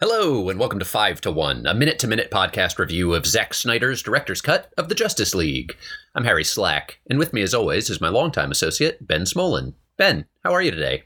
Hello, and welcome to 5 to 1, a minute to minute podcast review of Zack Snyder's director's cut of the Justice League. I'm Harry Slack, and with me, as always, is my longtime associate, Ben Smolin. Ben, how are you today?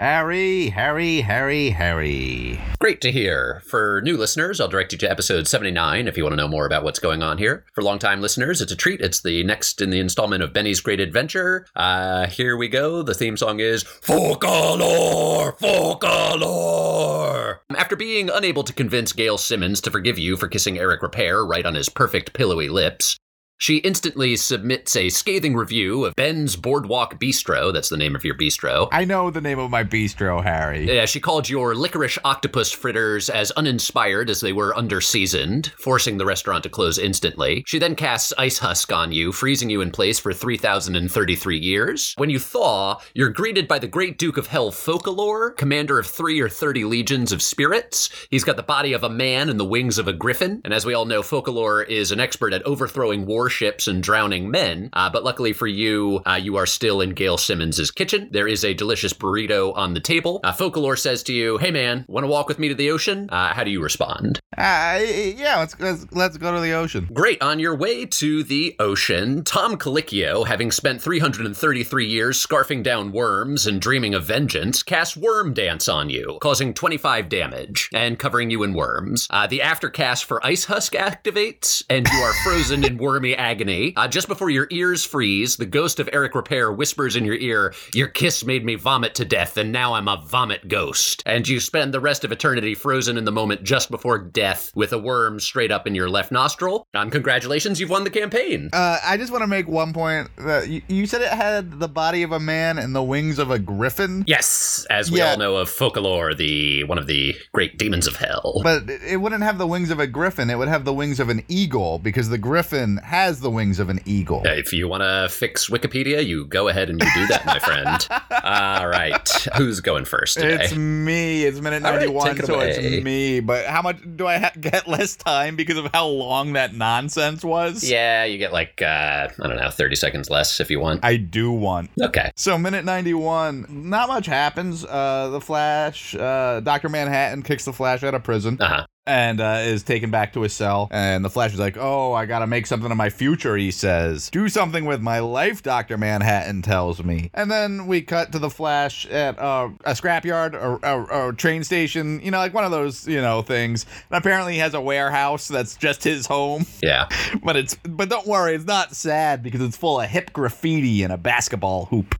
Harry, Harry, Harry, Harry. Great to hear. For new listeners, I'll direct you to episode 79 if you want to know more about what's going on here. For longtime listeners, it's a treat. It's the next in the installment of Benny's Great Adventure. Uh, here we go. The theme song is Focalor! Focalor! After being unable to convince Gail Simmons to forgive you for kissing Eric Ripert right on his perfect pillowy lips, she instantly submits a scathing review of Ben's Boardwalk Bistro. That's the name of your bistro. I know the name of my bistro, Harry. Yeah, she called your licorice octopus fritters as uninspired as they were underseasoned, forcing the restaurant to close instantly. She then casts Ice Husk on you, freezing you in place for 3,033 years. When you thaw, you're greeted by the Great Duke of Hell Focalor, commander of three or 30 legions of spirits. He's got the body of a man and the wings of a griffin. And as we all know, Focalor is an expert at overthrowing war ships and drowning men. Uh, but luckily for you, uh, you are still in Gail Simmons's kitchen. There is a delicious burrito on the table. Uh, Focalor says to you, "Hey man, want to walk with me to the ocean?" Uh, how do you respond? Uh, yeah, let's, let's let's go to the ocean. Great. On your way to the ocean, Tom Colicchio, having spent 333 years scarfing down worms and dreaming of vengeance, casts Worm Dance on you, causing 25 damage and covering you in worms. Uh, the aftercast for Ice Husk activates, and you are frozen in wormy agony. Uh, just before your ears freeze, the ghost of Eric Ripert whispers in your ear, Your kiss made me vomit to death, and now I'm a vomit ghost. And you spend the rest of eternity frozen in the moment just before death with a worm straight up in your left nostril. Um, congratulations, you've won the campaign. Uh, I just want to make one point. That you, you said it had the body of a man and the wings of a griffin. Yes, as we Yeah. all know of Focalor, the one of the great demons of hell. But it it wouldn't have the wings of a griffin. It would have the wings of an eagle because the griffin has the wings of an eagle. If you want to fix Wikipedia, you go ahead and you do that, my friend. All right. Who's going first today? It's me. It's minute 91, take it so away. it's me. But how much do I ha- get less time because of how long that nonsense was? yeah, you get like, uh, I don't know, 30 seconds less if you want. I do want. Okay. So minute 91, not much happens. Uh, the Flash, uh, Dr. Manhattan kicks the Flash out of prison Uh huh. And uh, is taken back to his cell. And the Flash is like, oh, I gotta make something of my future, he says. Do something with my life, Dr. Manhattan tells me. And then we cut to the Flash at uh, a scrapyard or a, a train station, you know, like one of those, you know, things. And apparently he has a warehouse that's just his home. Yeah. but it's but don't worry, it's not sad because it's full of hip graffiti and a basketball hoop.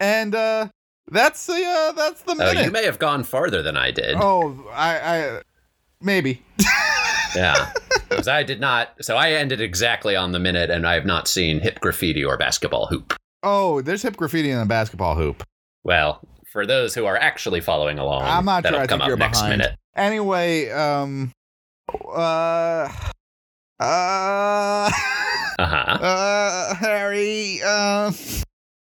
And uh that's the uh that's the Oh, minute. you may have gone farther than I did. Oh, I I maybe. Yeah. Because I did not. So I ended exactly on the minute, and I have not seen hip graffiti or basketball hoop. Oh, there's hip graffiti in a basketball hoop. Well, for those who are actually following along, I'm not sure. that'll I come think up next behind. minute. Anyway, um uh uh Uh huh. uh Harry uh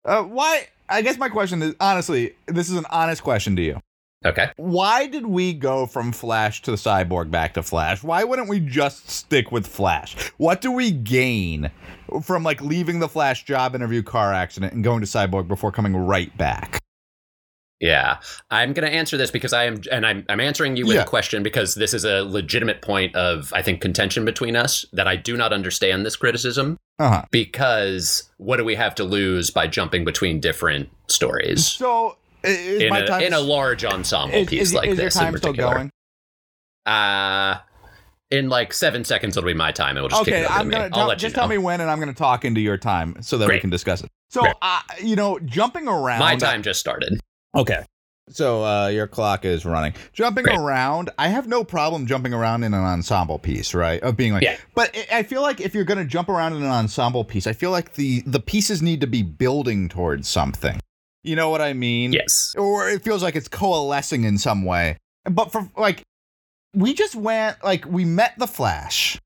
uh why I guess my question is honestly, this is an honest question to you. Okay. why did we go from Flash to the Cyborg back to Flash? Why wouldn't we just stick with Flash? What do we gain from like leaving the Flash job interview car accident and going to Cyborg before coming right back? Yeah, I'm going to answer this because I am, and I'm, I'm answering you with Yeah. a question because this is a legitimate point of, I think, contention between us that I do not understand this criticism Uh-huh. because what do we have to lose by jumping between different stories So is in a, in a large ensemble is, piece is- like is your this time in particular? going? Uh, in like seven seconds, it'll be my time. It will just Okay, I'm to gonna me. I'll tell, let you just know. tell me when, and I'm gonna talk into your time so that we can discuss it. So, uh, you know, jumping around. my time just started. Okay. So uh, your clock is running. Jumping Great. around, I have no problem jumping around in an ensemble piece, right? Of being like, Yeah. but I- I feel like if you're going to jump around in an ensemble piece, I feel like the the pieces need to be building towards something. You know what I mean? Yes. Or it feels like it's coalescing in some way. But for like, we just went like we met the Flash.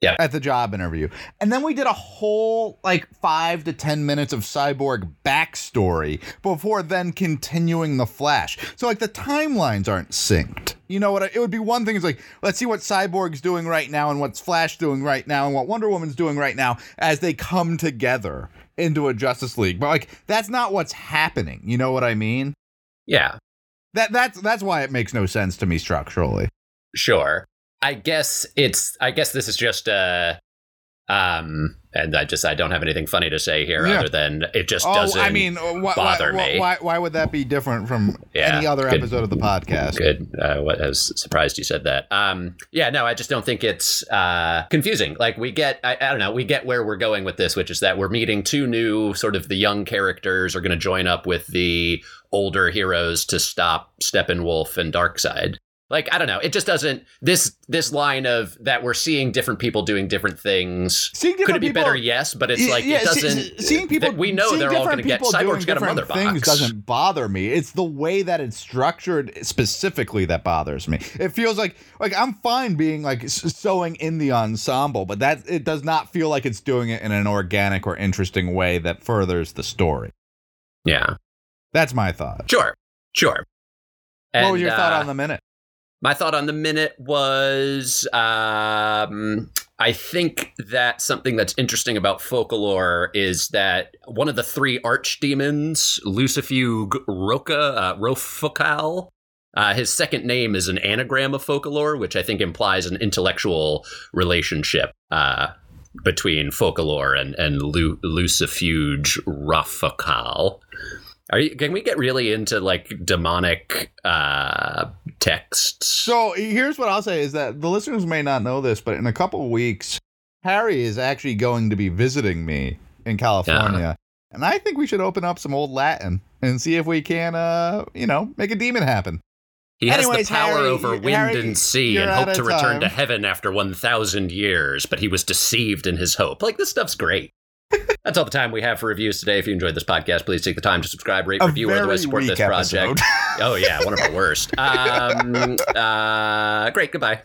Yeah. At the job interview. And then we did a whole like five to 10 minutes of Cyborg backstory before then continuing the Flash. So, like, the timelines aren't synced. You know what? It would be one thing is like, let's see what Cyborg's doing right now and what's Flash doing right now and what Wonder Woman's doing right now as they come together into a Justice League. But, like, that's not what's happening. You know what I mean? Yeah. That that's that's why it makes no sense to me structurally. Sure. I guess it's. I guess this is just a. Um, and I just I don't have anything funny to say here Yeah. other than it just Oh, doesn't. I mean, uh, why, bother why, me. Why, why would that be different from Yeah, any other good. episode of the podcast? Good. Uh, what, I was surprised you said that. Um, yeah, no, I just don't think it's uh, confusing. Like we get, I, I don't know, we get where we're going with this, which is that we're meeting two new sort of the young characters are going to join up with the older heroes to stop Steppenwolf and Darkseid. Like I don't know, it just doesn't. This this line of that we're seeing different people doing different things. Seeing Could it be people, better? Yes, but it's like yeah, it doesn't. see- seeing people. we know they're all going different to get. Cyborg's doing got a different mother things box. doesn't bother me. It's the way that it's structured specifically that bothers me. It feels like like I'm fine being like sewing in the ensemble, but that it does not feel like it's doing it in an organic or interesting way that furthers the story. Yeah, That's my thought. sure, sure. what was And, your thought uh, on the minute? My thought on the minute was um, I think that something that's interesting about Focalor is that one of the three archdemons, Lucifuge Roca, uh, Rofocale, uh, his second name is an anagram of Focalor, which I think implies an intellectual relationship uh, between Focalor and, and Lu- Lucifuge Rofocale. Are you, can we get really into like demonic uh, texts? So here's what I'll say is that the listeners may not know this, but in a couple of weeks, Harry is actually going to be visiting me in California. And I think we should open up some old Latin and see if we can, uh, you know, make a demon happen. He has Anyways, the power Harry, over wind Harry, and sea and hoped to of return time. to heaven after 1,000 years, but he was deceived in his hope. Like, this stuff's great. That's all the time we have for reviews today. If you enjoyed this podcast, please take the time to subscribe, rate, A review, otherwise support this project. oh, yeah, one of our worst. Um, uh, great. Goodbye.